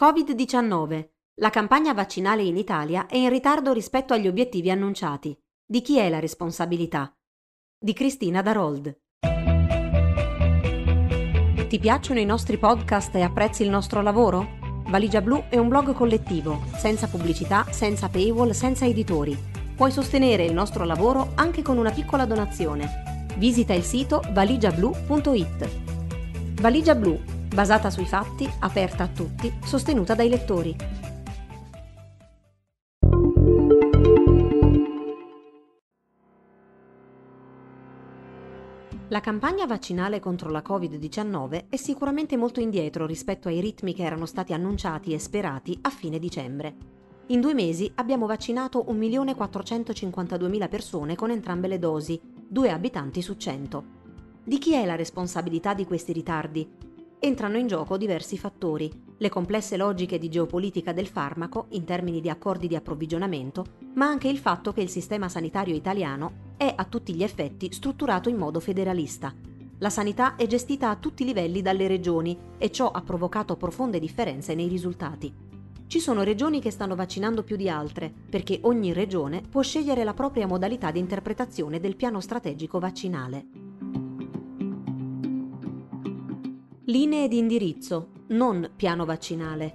Covid-19. La campagna vaccinale in Italia è in ritardo rispetto agli obiettivi annunciati. Di chi è la responsabilità? Di Cristina Darold. Ti piacciono i nostri podcast e apprezzi il nostro lavoro? Valigia Blu è un blog collettivo, senza pubblicità, senza paywall, senza editori. Puoi sostenere il nostro lavoro anche con una piccola donazione. Visita il sito valigiablu.it. Valigia Blu basata sui fatti, aperta a tutti, sostenuta dai lettori. La campagna vaccinale contro la Covid-19 è sicuramente molto indietro rispetto ai ritmi che erano stati annunciati e sperati a fine dicembre. In due mesi abbiamo vaccinato 1.452.000 persone con entrambe le dosi, due abitanti su 100. Di chi è la responsabilità di questi ritardi? Entrano in gioco diversi fattori, le complesse logiche di geopolitica del farmaco in termini di accordi di approvvigionamento, ma anche il fatto che il sistema sanitario italiano è a tutti gli effetti strutturato in modo federalista. La sanità è gestita a tutti i livelli dalle regioni e ciò ha provocato profonde differenze nei risultati. Ci sono regioni che stanno vaccinando più di altre, perché ogni regione può scegliere la propria modalità di interpretazione del piano strategico vaccinale. Linee di indirizzo, non piano vaccinale.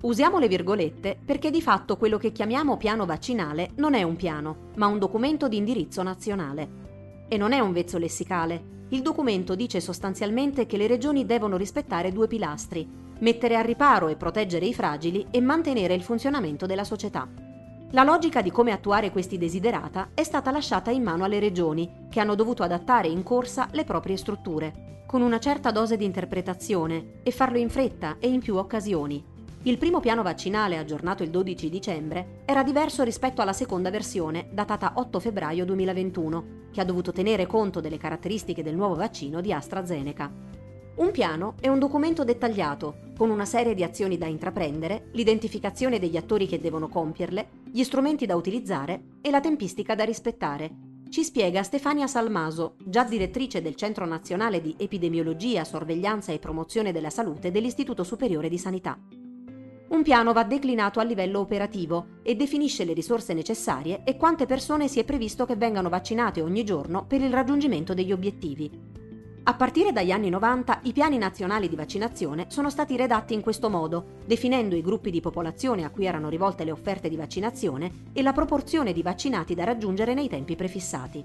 Usiamo le virgolette perché di fatto quello che chiamiamo piano vaccinale non è un piano, ma un documento di indirizzo nazionale. E non è un vezzo lessicale. Il documento dice sostanzialmente che le regioni devono rispettare due pilastri, mettere a riparo e proteggere i fragili e mantenere il funzionamento della società. La logica di come attuare questi desiderata è stata lasciata in mano alle regioni, che hanno dovuto adattare in corsa le proprie strutture, con una certa dose di interpretazione, e farlo in fretta e in più occasioni. Il primo piano vaccinale, aggiornato il 12 dicembre, era diverso rispetto alla seconda versione, datata 8 febbraio 2021, che ha dovuto tenere conto delle caratteristiche del nuovo vaccino di AstraZeneca. Un piano è un documento dettagliato, con una serie di azioni da intraprendere, l'identificazione degli attori che devono compierle, gli strumenti da utilizzare e la tempistica da rispettare. Ci spiega Stefania Salmaso, già direttrice del Centro Nazionale di Epidemiologia, Sorveglianza e Promozione della Salute dell'Istituto Superiore di Sanità. Un piano va declinato a livello operativo e definisce le risorse necessarie e quante persone si è previsto che vengano vaccinate ogni giorno per il raggiungimento degli obiettivi. A partire dagli anni 90 i piani nazionali di vaccinazione sono stati redatti in questo modo, definendo i gruppi di popolazione a cui erano rivolte le offerte di vaccinazione e la proporzione di vaccinati da raggiungere nei tempi prefissati.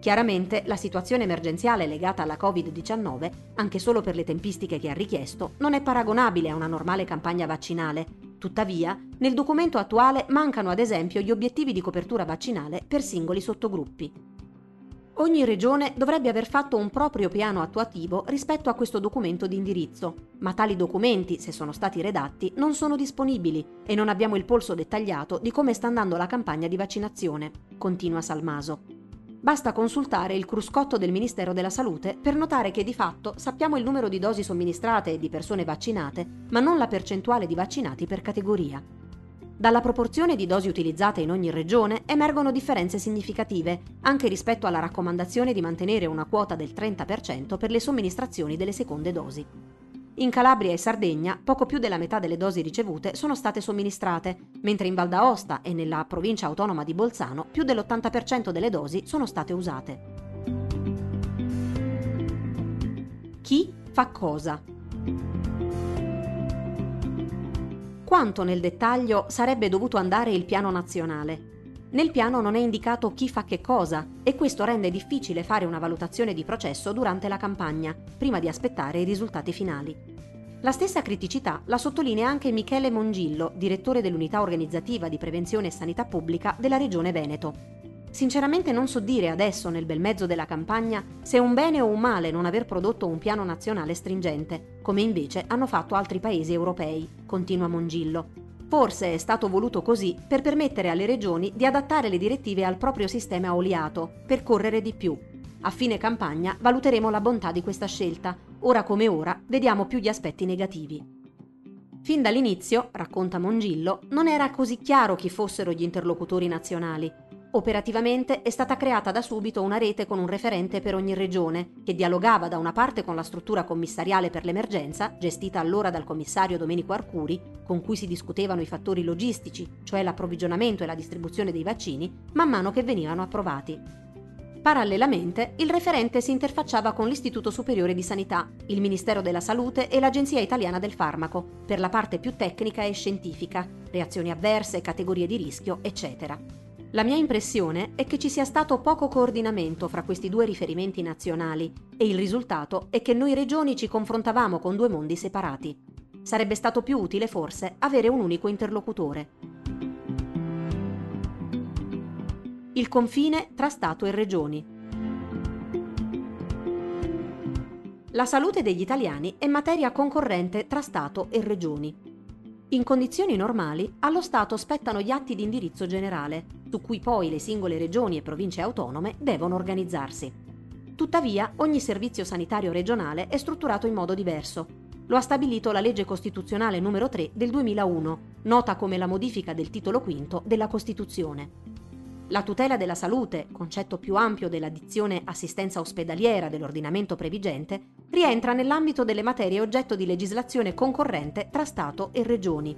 Chiaramente la situazione emergenziale legata alla Covid-19, anche solo per le tempistiche che ha richiesto, non è paragonabile a una normale campagna vaccinale. Tuttavia, nel documento attuale mancano ad esempio gli obiettivi di copertura vaccinale per singoli sottogruppi. Ogni regione dovrebbe aver fatto un proprio piano attuativo rispetto a questo documento di indirizzo, ma tali documenti, se sono stati redatti, non sono disponibili e non abbiamo il polso dettagliato di come sta andando la campagna di vaccinazione, continua Salmaso. Basta consultare il cruscotto del Ministero della Salute per notare che di fatto sappiamo il numero di dosi somministrate e di persone vaccinate, ma non la percentuale di vaccinati per categoria. Dalla proporzione di dosi utilizzate in ogni regione emergono differenze significative, anche rispetto alla raccomandazione di mantenere una quota del 30% per le somministrazioni delle seconde dosi. In Calabria e Sardegna poco più della metà delle dosi ricevute sono state somministrate, mentre in Val d'Aosta e nella provincia autonoma di Bolzano più dell'80% delle dosi sono state usate. Chi fa cosa? Quanto nel dettaglio sarebbe dovuto andare il piano nazionale. Nel piano non è indicato chi fa che cosa e questo rende difficile fare una valutazione di processo durante la campagna, prima di aspettare i risultati finali. La stessa criticità la sottolinea anche Michele Mongillo, direttore dell'unità organizzativa di prevenzione e sanità pubblica della Regione Veneto, Sinceramente non so dire adesso, nel bel mezzo della campagna, se è un bene o un male non aver prodotto un piano nazionale stringente, come invece hanno fatto altri paesi europei, continua Mongillo. Forse è stato voluto così per permettere alle regioni di adattare le direttive al proprio sistema oliato, per correre di più. A fine campagna valuteremo la bontà di questa scelta. Ora come ora vediamo più gli aspetti negativi. Fin dall'inizio, racconta Mongillo, non era così chiaro chi fossero gli interlocutori nazionali Operativamente è stata creata da subito una rete con un referente per ogni regione, che dialogava da una parte con la struttura commissariale per l'emergenza, gestita allora dal commissario Domenico Arcuri, con cui si discutevano i fattori logistici, cioè l'approvvigionamento e la distribuzione dei vaccini, man mano che venivano approvati. Parallelamente, il referente si interfacciava con l'Istituto Superiore di Sanità, il Ministero della Salute e l'Agenzia Italiana del Farmaco, per la parte più tecnica e scientifica, reazioni avverse, categorie di rischio, eccetera. La mia impressione è che ci sia stato poco coordinamento fra questi due riferimenti nazionali e il risultato è che noi regioni ci confrontavamo con due mondi separati. Sarebbe stato più utile forse avere un unico interlocutore. Il confine tra Stato e regioni. La salute degli italiani è materia concorrente tra Stato e regioni. In condizioni normali, allo Stato spettano gli atti di indirizzo generale, su cui poi le singole regioni e province autonome devono organizzarsi. Tuttavia, ogni servizio sanitario regionale è strutturato in modo diverso. Lo ha stabilito la legge costituzionale numero 3 del 2001, nota come la modifica del titolo V della Costituzione. La tutela della salute, concetto più ampio della dizione assistenza ospedaliera dell'ordinamento previgente, rientra nell'ambito delle materie oggetto di legislazione concorrente tra Stato e Regioni.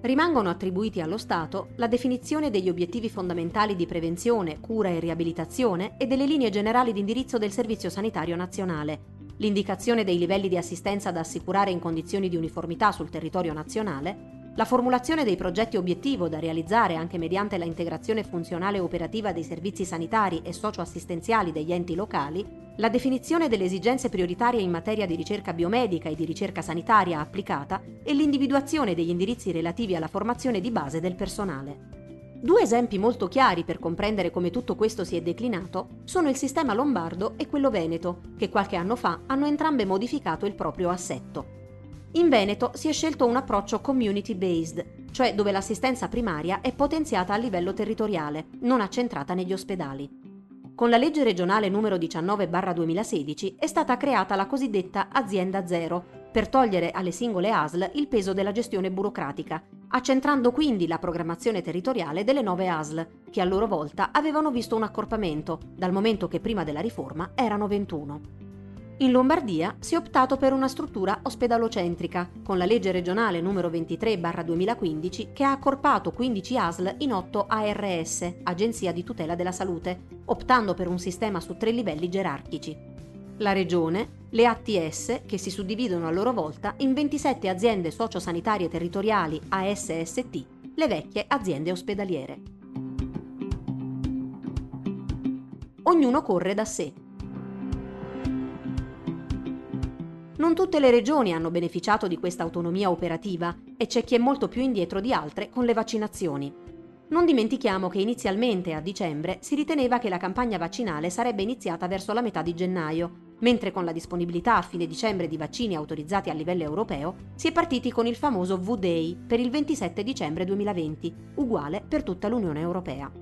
Rimangono attribuiti allo Stato la definizione degli obiettivi fondamentali di prevenzione, cura e riabilitazione e delle linee generali di indirizzo del Servizio Sanitario Nazionale, l'indicazione dei livelli di assistenza da assicurare in condizioni di uniformità sul territorio nazionale, la formulazione dei progetti obiettivo da realizzare anche mediante la integrazione funzionale e operativa dei servizi sanitari e socioassistenziali degli enti locali, la definizione delle esigenze prioritarie in materia di ricerca biomedica e di ricerca sanitaria applicata e l'individuazione degli indirizzi relativi alla formazione di base del personale. Due esempi molto chiari per comprendere come tutto questo si è declinato sono il sistema lombardo e quello veneto, che qualche anno fa hanno entrambe modificato il proprio assetto. In Veneto si è scelto un approccio community based, cioè dove l'assistenza primaria è potenziata a livello territoriale, non accentrata negli ospedali. Con la legge regionale numero 19-2016 è stata creata la cosiddetta azienda zero, per togliere alle singole ASL il peso della gestione burocratica, accentrando quindi la programmazione territoriale delle nove ASL, che a loro volta avevano visto un accorpamento, dal momento che prima della riforma erano 21. In Lombardia si è optato per una struttura ospedalocentrica, con la legge regionale numero 23-2015 che ha accorpato 15 ASL in 8 ARS, Agenzia di tutela della salute, optando per un sistema su tre livelli gerarchici. La regione, le ATS, che si suddividono a loro volta in 27 aziende sociosanitarie territoriali ASST, le vecchie aziende ospedaliere. Ognuno corre da sé Non tutte le regioni hanno beneficiato di questa autonomia operativa e c'è chi è molto più indietro di altre con le vaccinazioni. Non dimentichiamo che inizialmente a dicembre si riteneva che la campagna vaccinale sarebbe iniziata verso la metà di gennaio, mentre con la disponibilità a fine dicembre di vaccini autorizzati a livello europeo si è partiti con il famoso V-Day per il 27 dicembre 2020, uguale per tutta l'Unione Europea.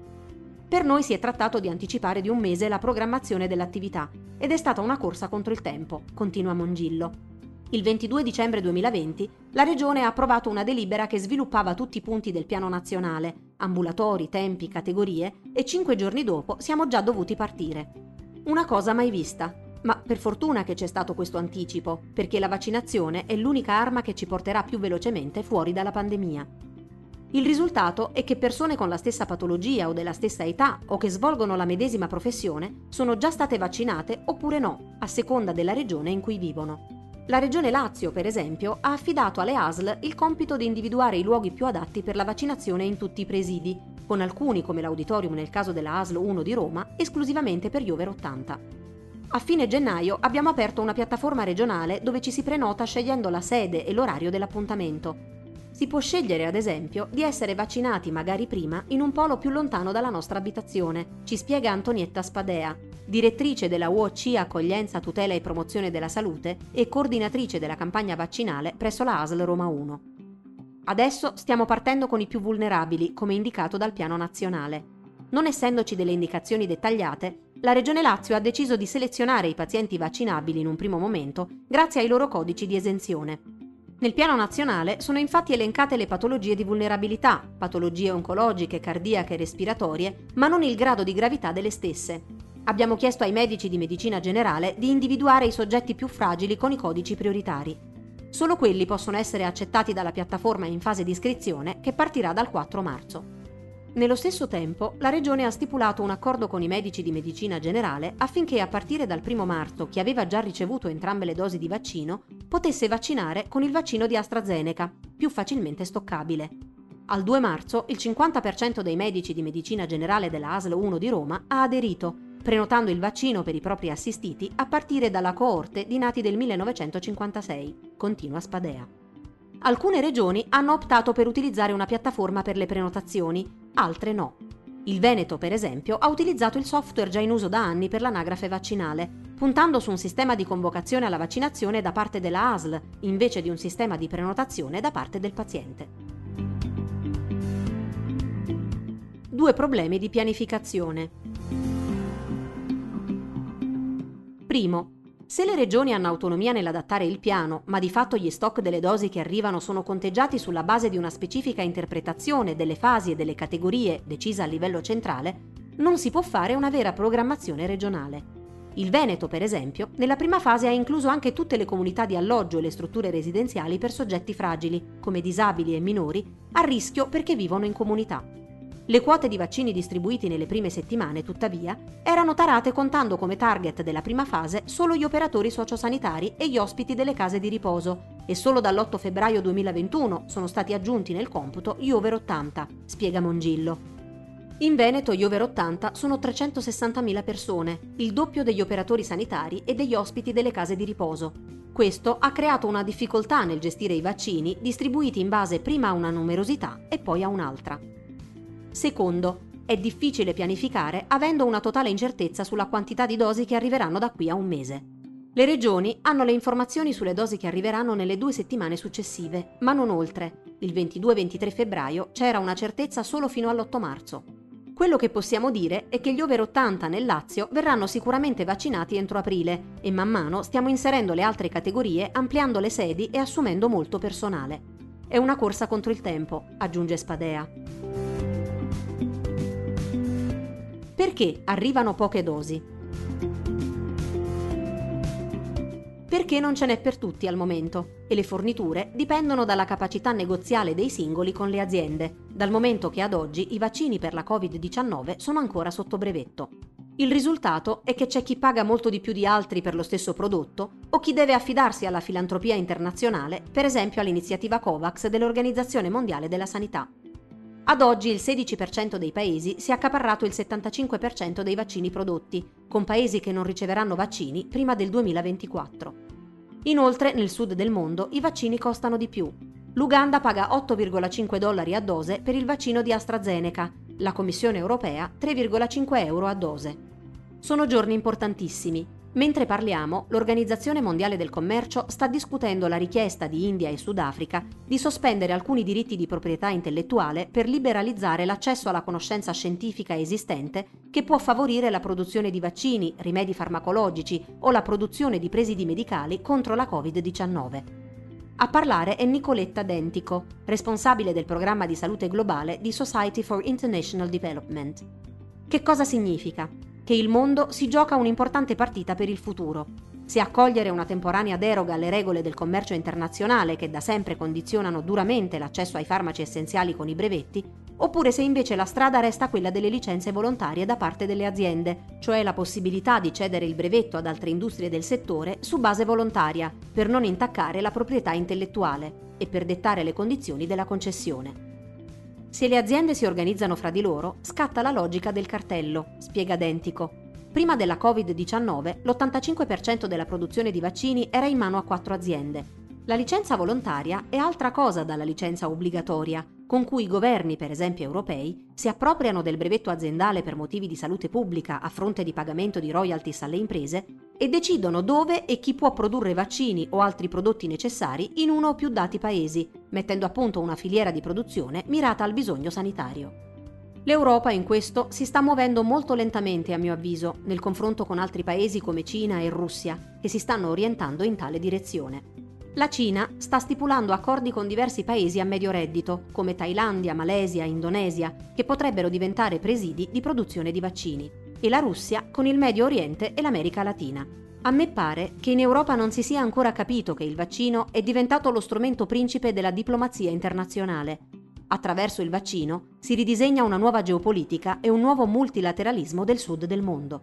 Per noi si è trattato di anticipare di un mese la programmazione dell'attività ed è stata una corsa contro il tempo, continua Mongillo. Il 22 dicembre 2020 la Regione ha approvato una delibera che sviluppava tutti i punti del piano nazionale, ambulatori, tempi, categorie, e cinque giorni dopo siamo già dovuti partire. Una cosa mai vista, ma per fortuna che c'è stato questo anticipo, perché la vaccinazione è l'unica arma che ci porterà più velocemente fuori dalla pandemia. Il risultato è che persone con la stessa patologia o della stessa età o che svolgono la medesima professione sono già state vaccinate oppure no, a seconda della regione in cui vivono. La regione Lazio, per esempio, ha affidato alle ASL il compito di individuare i luoghi più adatti per la vaccinazione in tutti i presidi, con alcuni, come l'auditorium nel caso della ASL 1 di Roma, esclusivamente per gli over 80. A fine gennaio abbiamo aperto una piattaforma regionale dove ci si prenota scegliendo la sede e l'orario dell'appuntamento si può scegliere, ad esempio, di essere vaccinati magari prima in un polo più lontano dalla nostra abitazione, ci spiega Antonietta Spadea, direttrice della UOC Accoglienza, Tutela e Promozione della Salute e coordinatrice della campagna vaccinale presso la ASL Roma 1. Adesso stiamo partendo con i più vulnerabili, come indicato dal piano nazionale. Non essendoci delle indicazioni dettagliate, la Regione Lazio ha deciso di selezionare i pazienti vaccinabili in un primo momento grazie ai loro codici di esenzione. Nel piano nazionale sono infatti elencate le patologie di vulnerabilità, patologie oncologiche, cardiache e respiratorie, ma non il grado di gravità delle stesse. Abbiamo chiesto ai medici di medicina generale di individuare i soggetti più fragili con i codici prioritari. Solo quelli possono essere accettati dalla piattaforma in fase di iscrizione che partirà dal 4 marzo. Nello stesso tempo, la Regione ha stipulato un accordo con i medici di medicina generale affinché a partire dal 1 marzo chi aveva già ricevuto entrambe le dosi di vaccino potesse vaccinare con il vaccino di AstraZeneca, più facilmente stoccabile. Al 2 marzo il 50% dei medici di medicina generale della ASL 1 di Roma ha aderito, prenotando il vaccino per i propri assistiti a partire dalla coorte di nati del 1956, continua Spadea. Alcune regioni hanno optato per utilizzare una piattaforma per le prenotazioni, altre no. Il Veneto, per esempio, ha utilizzato il software già in uso da anni per l'anagrafe vaccinale, puntando su un sistema di convocazione alla vaccinazione da parte della ASL, invece di un sistema di prenotazione da parte del paziente. Due problemi di pianificazione. Primo, se le regioni hanno autonomia nell'adattare il piano, ma di fatto gli stock delle dosi che arrivano sono conteggiati sulla base di una specifica interpretazione delle fasi e delle categorie decisa a livello centrale, non si può fare una vera programmazione regionale. Il Veneto, per esempio, nella prima fase ha incluso anche tutte le comunità di alloggio e le strutture residenziali per soggetti fragili, come disabili e minori, a rischio perché vivono in comunità. Le quote di vaccini distribuiti nelle prime settimane, tuttavia, erano tarate contando come target della prima fase solo gli operatori sociosanitari e gli ospiti delle case di riposo e solo dall'8 febbraio 2021 sono stati aggiunti nel computo gli over 80, spiega Mongillo. In Veneto gli over 80 sono 360.000 persone, il doppio degli operatori sanitari e degli ospiti delle case di riposo. Questo ha creato una difficoltà nel gestire i vaccini distribuiti in base prima a una numerosità e poi a un'altra. Secondo, è difficile pianificare avendo una totale incertezza sulla quantità di dosi che arriveranno da qui a un mese. Le regioni hanno le informazioni sulle dosi che arriveranno nelle due settimane successive, ma non oltre. Il 22-23 febbraio c'era una certezza solo fino all'8 marzo. Quello che possiamo dire è che gli over 80 nel Lazio verranno sicuramente vaccinati entro aprile e man mano stiamo inserendo le altre categorie ampliando le sedi e assumendo molto personale. È una corsa contro il tempo, aggiunge Spadea. Perché arrivano poche dosi? Perché non ce n'è per tutti al momento e le forniture dipendono dalla capacità negoziale dei singoli con le aziende, dal momento che ad oggi i vaccini per la Covid-19 sono ancora sotto brevetto. Il risultato è che c'è chi paga molto di più di altri per lo stesso prodotto o chi deve affidarsi alla filantropia internazionale, per esempio all'iniziativa COVAX dell'Organizzazione Mondiale della Sanità. Ad oggi il 16% dei paesi si è accaparrato il 75% dei vaccini prodotti, con paesi che non riceveranno vaccini prima del 2024. Inoltre, nel sud del mondo i vaccini costano di più. L'Uganda paga 8,5 dollari a dose per il vaccino di AstraZeneca, la Commissione europea 3,5 euro a dose. Sono giorni importantissimi, Mentre parliamo, l'Organizzazione Mondiale del Commercio sta discutendo la richiesta di India e Sudafrica di sospendere alcuni diritti di proprietà intellettuale per liberalizzare l'accesso alla conoscenza scientifica esistente che può favorire la produzione di vaccini, rimedi farmacologici o la produzione di presidi medicali contro la Covid-19. A parlare è Nicoletta Dentico, responsabile del programma di salute globale di Society for International Development. Che cosa significa? Che il mondo si gioca un'importante partita per il futuro. Se accogliere una temporanea deroga alle regole del commercio internazionale che da sempre condizionano duramente l'accesso ai farmaci essenziali con i brevetti, oppure se invece la strada resta quella delle licenze volontarie da parte delle aziende, cioè la possibilità di cedere il brevetto ad altre industrie del settore su base volontaria, per non intaccare la proprietà intellettuale e per dettare le condizioni della concessione. Se le aziende si organizzano fra di loro, scatta la logica del cartello, spiega Dentico. Prima della Covid-19, l'85% della produzione di vaccini era in mano a quattro aziende. La licenza volontaria è altra cosa dalla licenza obbligatoria, con cui i governi, per esempio europei, si appropriano del brevetto aziendale per motivi di salute pubblica a fronte di pagamento di royalties alle imprese e decidono dove e chi può produrre vaccini o altri prodotti necessari in uno o più dati paesi, mettendo a punto una filiera di produzione mirata al bisogno sanitario. L'Europa in questo si sta muovendo molto lentamente, a mio avviso, nel confronto con altri paesi come Cina e Russia, che si stanno orientando in tale direzione. La Cina sta stipulando accordi con diversi paesi a medio reddito, come Thailandia, Malesia, Indonesia, che potrebbero diventare presidi di produzione di vaccini, e la Russia con il Medio Oriente e l'America Latina. A me pare che in Europa non si sia ancora capito che il vaccino è diventato lo strumento principe della diplomazia internazionale. Attraverso il vaccino si ridisegna una nuova geopolitica e un nuovo multilateralismo del sud del mondo.